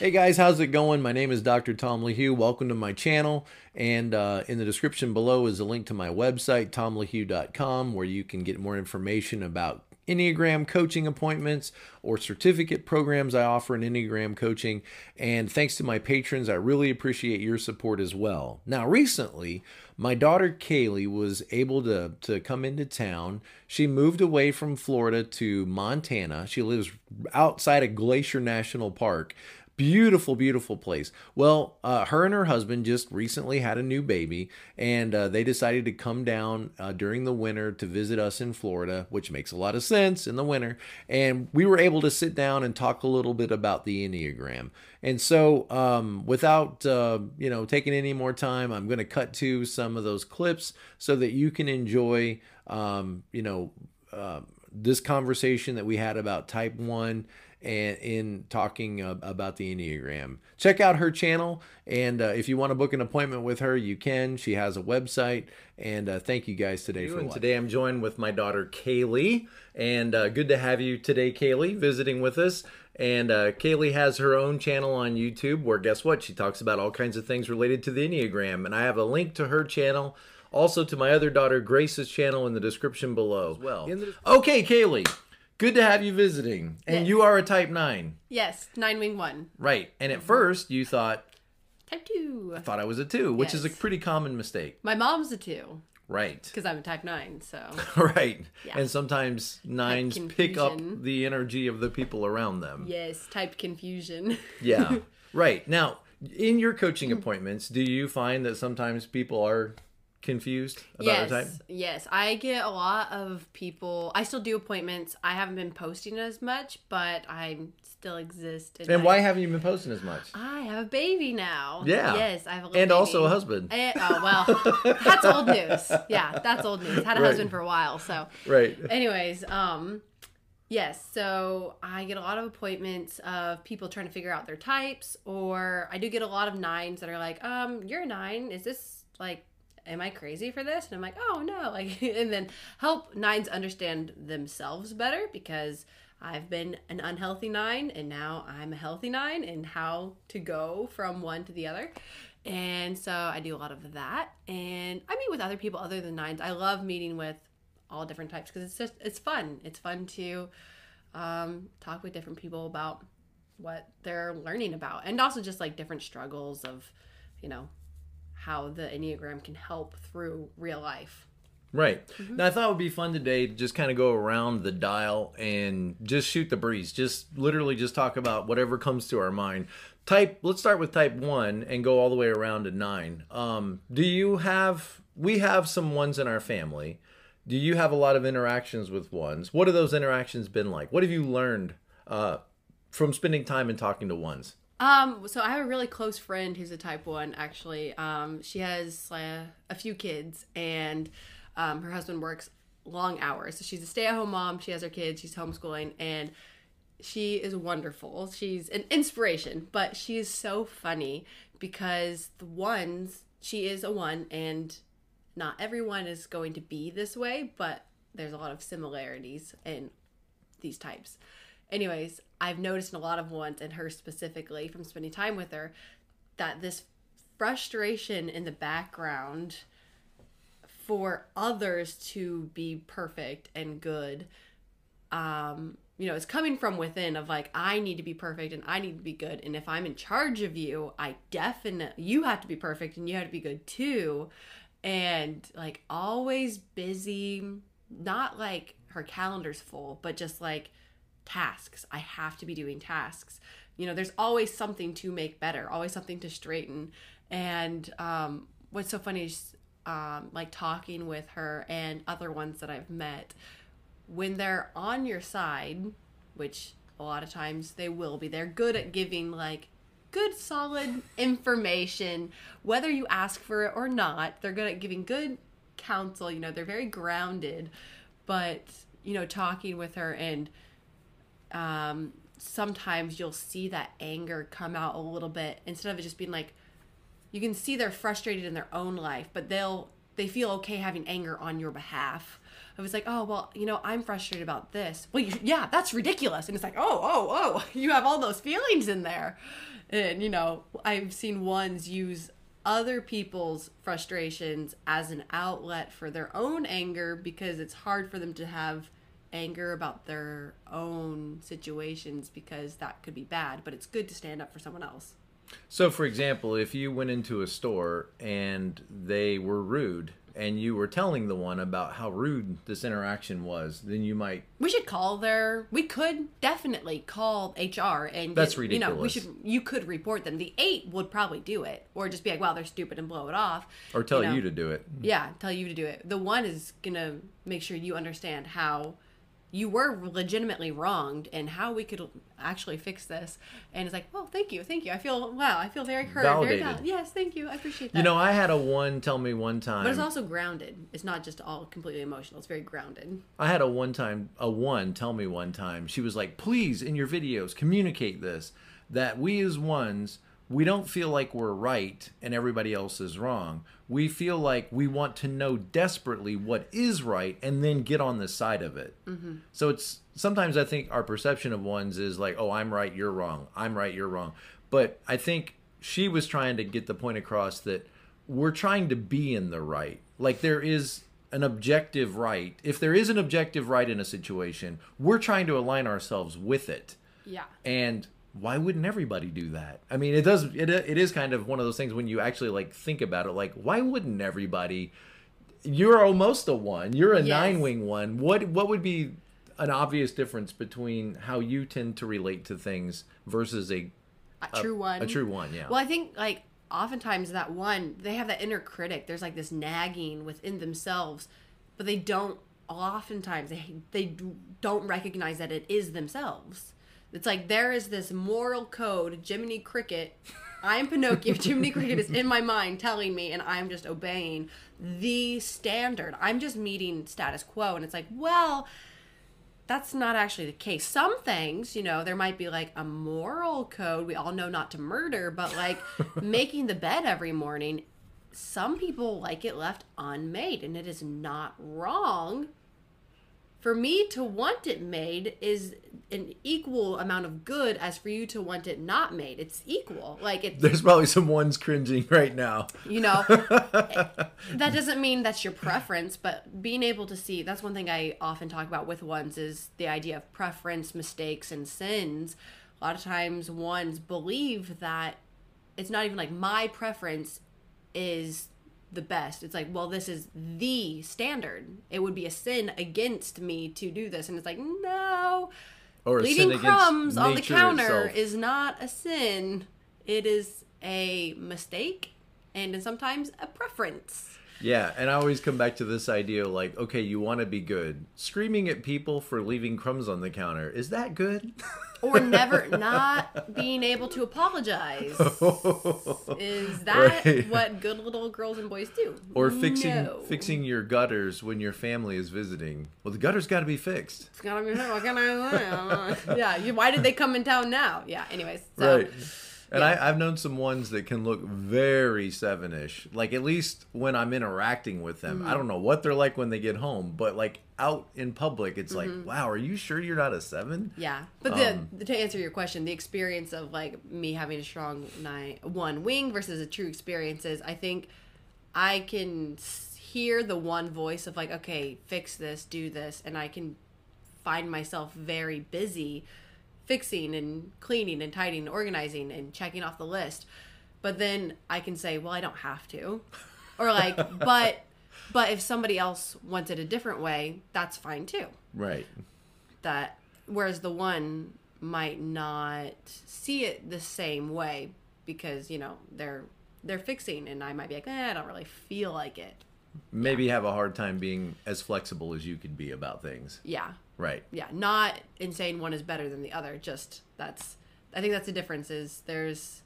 Hey guys, how's it going? My name is Dr. Tom LaHue. Welcome to my channel. And uh, in the description below is a link to my website, tomlahue.com, where you can get more information about Enneagram coaching appointments or certificate programs I offer in Enneagram coaching. And thanks to my patrons, I really appreciate your support as well. Now, recently, my daughter Kaylee was able to, to come into town. She moved away from Florida to Montana. She lives outside of Glacier National Park. Beautiful, beautiful place. Well, uh, her and her husband just recently had a new baby, and uh, they decided to come down uh, during the winter to visit us in Florida, which makes a lot of sense in the winter. And we were able to sit down and talk a little bit about the Enneagram. And so, um, without uh, you know taking any more time, I'm going to cut to some of those clips so that you can enjoy, um, you know, uh, this conversation that we had about Type One and in talking uh, about the Enneagram. Check out her channel, and uh, if you want to book an appointment with her, you can. She has a website, and uh, thank you guys today for watching. Today I'm joined with my daughter Kaylee, and uh, good to have you today, Kaylee, visiting with us. And uh, Kaylee has her own channel on YouTube where, guess what? She talks about all kinds of things related to the Enneagram, and I have a link to her channel also to my other daughter Grace's channel in the description below as well. Okay, Kaylee. Good to have you visiting. And Yes. you are a type 9. Yes, nine wing one. Right. And at mm-hmm. first you thought Type two. I thought I was a 2, which is a pretty common mistake. My mom's a two Right. because I'm a type nine. So right. Yeah. And sometimes nines pick up the energy of the people around them. yes, type confusion. Yeah. right. Now, in your coaching mm. appointments, do you find that sometimes people are confused about yes, their type? yes. I get a lot of people. I still do appointments. I haven't been posting as much, but I still exist. And I- why haven't you been posting as much? I have a baby now. Yeah. Yes, I have a little And also a husband. Eh, oh well, that's old news. Yeah, that's old news. Had a Right. husband for a while, so. Right. Anyways, um, yes, so I get a lot of appointments of people trying to figure out their types, or I do get a lot of nines that are like, um, you're a nine. Is this like, am I crazy for this? And I'm like, oh no, like, and then help nines understand themselves better because I've been an unhealthy nine and now I'm a healthy nine and how to go from one to the other. And so I do a lot of that. And I meet with other people other than nines. I love meeting with all different types because it's just it's fun. It's fun to um, talk with different people about what they're learning about, and also just like different struggles of, you know, how the enneagram can help through real life. Right. Mm-hmm. Now, I thought it would be fun today to just kind of go around the dial and just shoot the breeze. Just literally just talk about whatever comes to our mind. Type, let's start with type one and go all the way around to nine. Um, do you have, we have some ones in our family. Do you have a lot of interactions with ones? What have those interactions been like? What have you learned uh, from spending time and talking to ones? Um, so I have a really close friend who's a type one. Actually, um, she has uh, a few kids, and um, her husband works long hours. So she's a stay-at-home mom. She has her kids. She's homeschooling, and she is wonderful. She's an inspiration, but she is so funny because the ones she is a one, and not everyone is going to be this way, but there's a lot of similarities in these types. Anyways, I've noticed in a lot of ones, and her specifically from spending time with her, that this frustration in the background for others to be perfect and good um you know it's coming from within of like i need to be perfect and i need to be good and if i'm in charge of you i definitely you have to be perfect and you have to be good too. And like always busy not like her calendar's full but just like tasks. I have to be doing tasks. You know there's always something to make better always something to straighten. And um what's so funny is um like talking with her and other ones that i've met when they're on your side, which a lot of times they will be, they're good at giving like good solid information, whether you ask for it or not. They're good at giving good counsel, you know, they're very grounded, but you know, talking with her and um sometimes you'll see that anger come out a little bit instead of it just being like you can see they're frustrated in their own life, but they'll they feel okay having anger on your behalf. i was like, oh well, you know, I'm frustrated about this. Well, you, yeah, that's ridiculous. And it's like, oh, oh, oh, you have all those feelings in there. And you know, I've seen ones use other people's frustrations as an outlet for their own anger because it's hard for them to have anger about their own situations because that could be bad, but it's good to stand up for someone else. So, for example, if you went into a store and they were rude and you were telling the one about how rude this interaction was, then you might. We should call their. We could definitely call HR and. That's get- You know, we should. You could report them. The eight would probably do it, or just be like, "Wow, they're stupid," and blow it off. Or tell know. you to do it. Yeah, tell you to do it. The one is gonna make sure you understand how you were legitimately wronged and how we could actually fix this. And it's like, well, thank you, thank you. I feel wow, I feel very heard, very Validated. val- Yes, thank you. I appreciate that. You know, I had a one tell me one time. but it's also grounded. It's not just all completely emotional. It's very grounded. I had a one time a one tell me one time. She was like, "Please in your videos communicate this that we as ones we don't feel like we're right and everybody else is wrong. We feel like we want to know desperately what is right and then get on the side of it. Mm-hmm. So it's sometimes I think our perception of ones is like, "Oh, I'm right, you're wrong. I'm right, you're wrong." But I think she was trying to get the point across that we're trying to be in the right. Like there is an objective right. If there is an objective right in a situation, we're trying to align ourselves with it. Yeah. And why wouldn't everybody do that? I mean, it does. It it is kind of one of those things when you actually like think about it. Like, why wouldn't everybody? You're almost a one. You're a Yes. nine wing one. What what would be an obvious difference between how you tend to relate to things versus a A true one. a true one? Yeah. Well, I think like oftentimes that one they have that inner critic. There's like this nagging within themselves, but they don't. Oftentimes they they don't recognize that it is themselves. It's like there is this moral code, Jiminy Cricket. I'm Pinocchio. Jiminy Cricket is in my mind telling me, and I'm just obeying the standard. I'm just meeting status quo, and it's like, well, that's not actually the case. Some things, you know, there might be like a moral code. We all know not to murder, but like making the bed every morning, some people like it left unmade, and it is not wrong. For me to want it made is an equal amount of good as for you to want it not made. It's equal. Like it's There's probably some ones cringing right now. you know that doesn't mean that's your preference but being able to see that's one thing i often talk about with ones is the idea of preference mistakes and sins a lot of times ones believe that it's not even like my preference is the best. It's like well this is the standard. It would be a sin against me to do this. And it's like no. Or leaving crumbs on the counter itself. is not a sin. It is a mistake and sometimes a preference Yeah, and I always come back to this idea like, okay, you want to be good. Screaming at people for leaving crumbs on the counter, is that good? or never not being able to apologize is that Right. what good little girls and boys do or fixing No. fixing your gutters when your family is visiting. Well, the gutters got to be fixed. It's gotta be what can I say? yeah you, why did they come in town now yeah anyways so right. And yeah. I, I've known some ones that can look very seven-ish. Like at least when I'm interacting with them, Mm-hmm. I don't know what they're like when they get home, but like out in public, it's Mm-hmm. like, wow, are you sure you're not a seven? Yeah, but the, Um, to answer your question, the experience of like me having a strong nine one wing versus a true experience is, I think I can hear the one voice of like, okay, fix this, do this, and I can find myself very busy fixing and cleaning and tidying and organizing and checking off the list. But then I can say, well, I don't have to, or like, but but if somebody else wants it a different way, that's fine too Right. that whereas the one might not see it the same way because you know they're they're fixing and i might be like eh, i don't really feel like it Maybe have a hard time being as flexible as you could be about things. yeah Right. yeah not insane one is better than the other just that's i think that's the difference is there's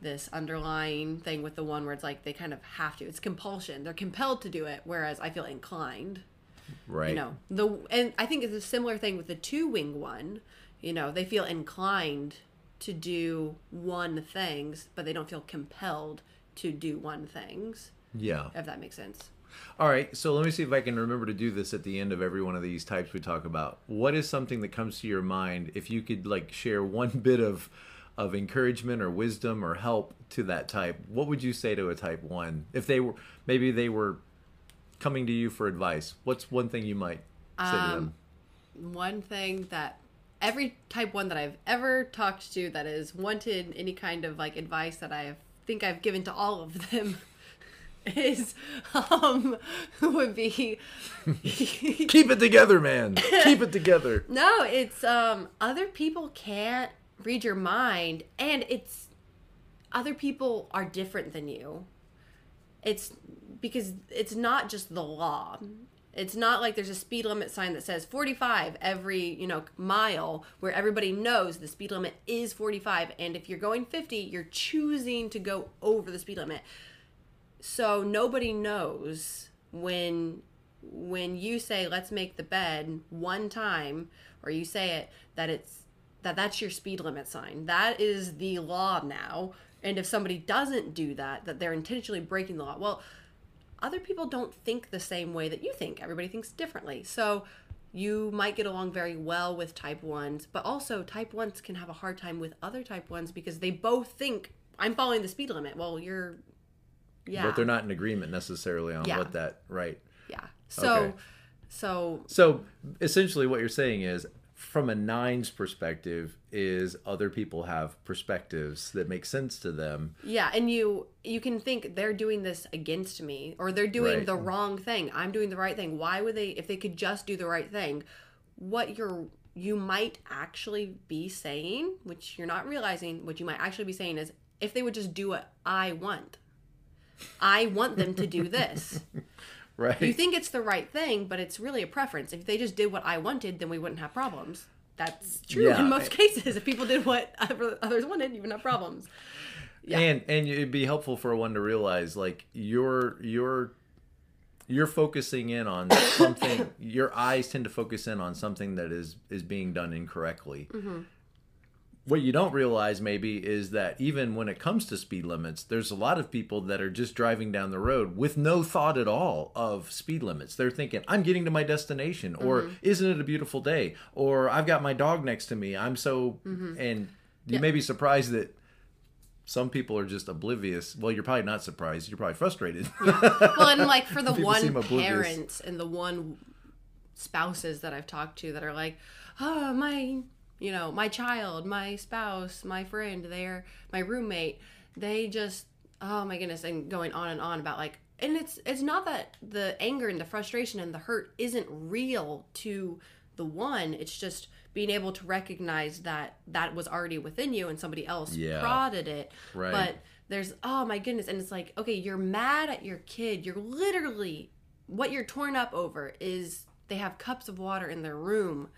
this underlying thing with the one where it's like they kind of have to it's compulsion they're compelled to do it whereas i feel inclined Right. you know the and i think it's a similar thing with the two wing one you know they feel inclined to do one things but they don't feel compelled to do one things Yeah. if that makes sense All right, so let me see if I can remember to do this at the end of every one of these types we talk about. What is something that comes to your mind if you could like share one bit of of encouragement or wisdom or help to that type? What would you say to a type 1 if they were maybe they were coming to you for advice? What's one thing you might say to them? Um, one thing that every type 1 that I've ever talked to that has wanted any kind of like advice that I think I've given to all of them is um would be Keep it together, man. Keep it together. no it's um other people can't read your mind and it's other people are different than you it's because it's not just the law it's not like there's a speed limit sign that says 45 every you know mile where everybody knows the speed limit is 45 and if you're going 50 you're choosing to go over the speed limit so nobody knows when when you say let's make the bed one time or you say it that it's that that's your speed limit sign. That is the law now. And if somebody doesn't do that that they're intentionally breaking the law. Well other people don't think the same way that you think. Everybody thinks differently. So you might get along very well with type 1s but also type 1s can have a hard time with other type 1s because they both think i'm following the speed limit. Well you're yeah But they're not in agreement necessarily on Yeah. what that right. yeah so Okay. so So essentially, what you're saying is, from a nines perspective, is other people have perspectives that make sense to them. Yeah, and you you can think they're doing this against me or they're doing Right. the wrong thing. I'm doing the right thing. Why would they if they could just do the right thing? What you're you might actually be saying, which you're not realizing, what you might actually be saying is if they would just do what I want. I want them to do this. Right. You think it's the right thing, but it's really a preference. If they just did what I wanted, then we wouldn't have problems. That's true Yeah. in most cases. If people did what others wanted, you wouldn't have problems. Yeah. And and it'd be helpful for one to realize like you're you're you're focusing in on something your eyes tend to focus in on something that is is being done incorrectly. Mm-hmm. What you don't realize maybe is that even when it comes to speed limits, there's a lot of people that are just driving down the road with no thought at all of speed limits. They're thinking, I'm getting to my destination, or mm-hmm. isn't it a beautiful day? Or I've got my dog next to me. I'm so, mm-hmm. and you may be surprised that some people are just oblivious. Well, you're probably not surprised. You're probably frustrated. well, and like for the one parents and the one spouses that I've talked to that are like, oh, my, you know, my child, my spouse, my friend, they're my roommate. They just, oh my goodness, and going on and on about like, and it's it's not that the anger and the frustration and the hurt isn't real to the one. It's just being able to recognize that that was already within you and somebody else Yeah. prodded it. Right. But there's oh my goodness and it's like okay you're mad at your kid you're literally what you're torn up over is they have cups of water in their room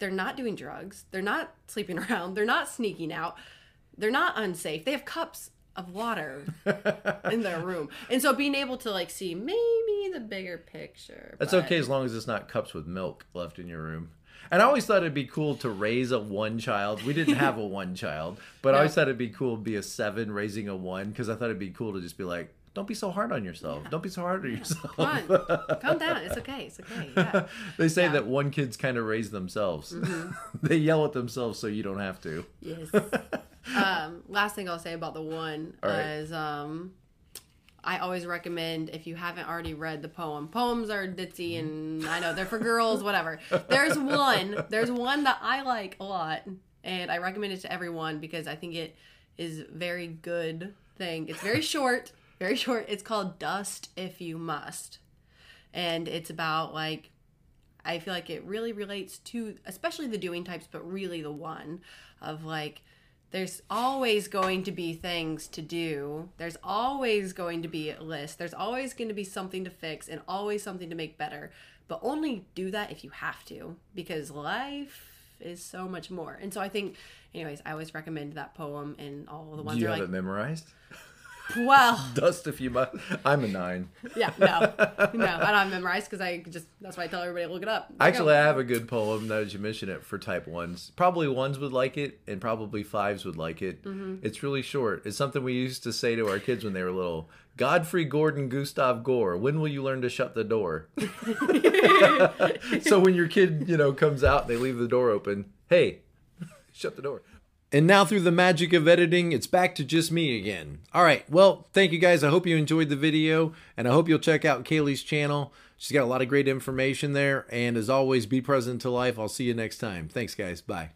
they're not doing drugs. They're not sleeping around. They're not sneaking out. They're not unsafe. They have cups of water in their room. And so being able to like see maybe the bigger picture That's but- okay as long as it's not cups with milk left in your room. And I always thought it'd be cool to raise a one child. We didn't have a one child, but I always thought it'd be cool to be a seven raising a one because I thought it'd be cool to just be like, don't be so hard on yourself. Don't be so hard on yourself. Come on, calm down. It's okay. It's okay. Yeah. they say Yeah. Mm-hmm. that one kids kind of raise themselves. they yell at themselves so you don't have to. Yes. um, last thing I'll say about the one right. is um, I always recommend if you haven't already read the poem. Poems are ditzy and I know they're for girls, whatever. There's one. There's one that I like a lot, and I recommend it to everyone because I think it is very good thing. It's very short, very short. It's called Dust If You Must, and it's about like I feel like it really relates to especially the doing types, but really the one of like there's always going to be things to do. There's always going to be a list. There's always going to be something to fix and always something to make better. But only do that if you have to because life is so much more. And so I think anyways, I always recommend that poem and all the ones Do you have like it memorized? Well, Dust a few. mu- I'm a nine. yeah, no, no, I don't memorize because I just that's why I tell everybody to look it up. There Actually. I have a good poem now that you mention it for type ones. Probably ones would like it, and probably fives would like it. Mm-hmm. It's really short. It's something we used to say to our kids when they were little. Godfrey Gordon Gustav Gore. When will you learn to shut the door? so when your kid, you know, comes out, they leave the door open. Hey, shut the door. And now, through the magic of editing, it's back to just me again. All right. Well, thank you guys. I hope you enjoyed the video, and I hope you'll check out Kaylee's channel. She's got a lot of great information there. And as always, be present to life. I'll see you next time. Thanks, guys. Bye.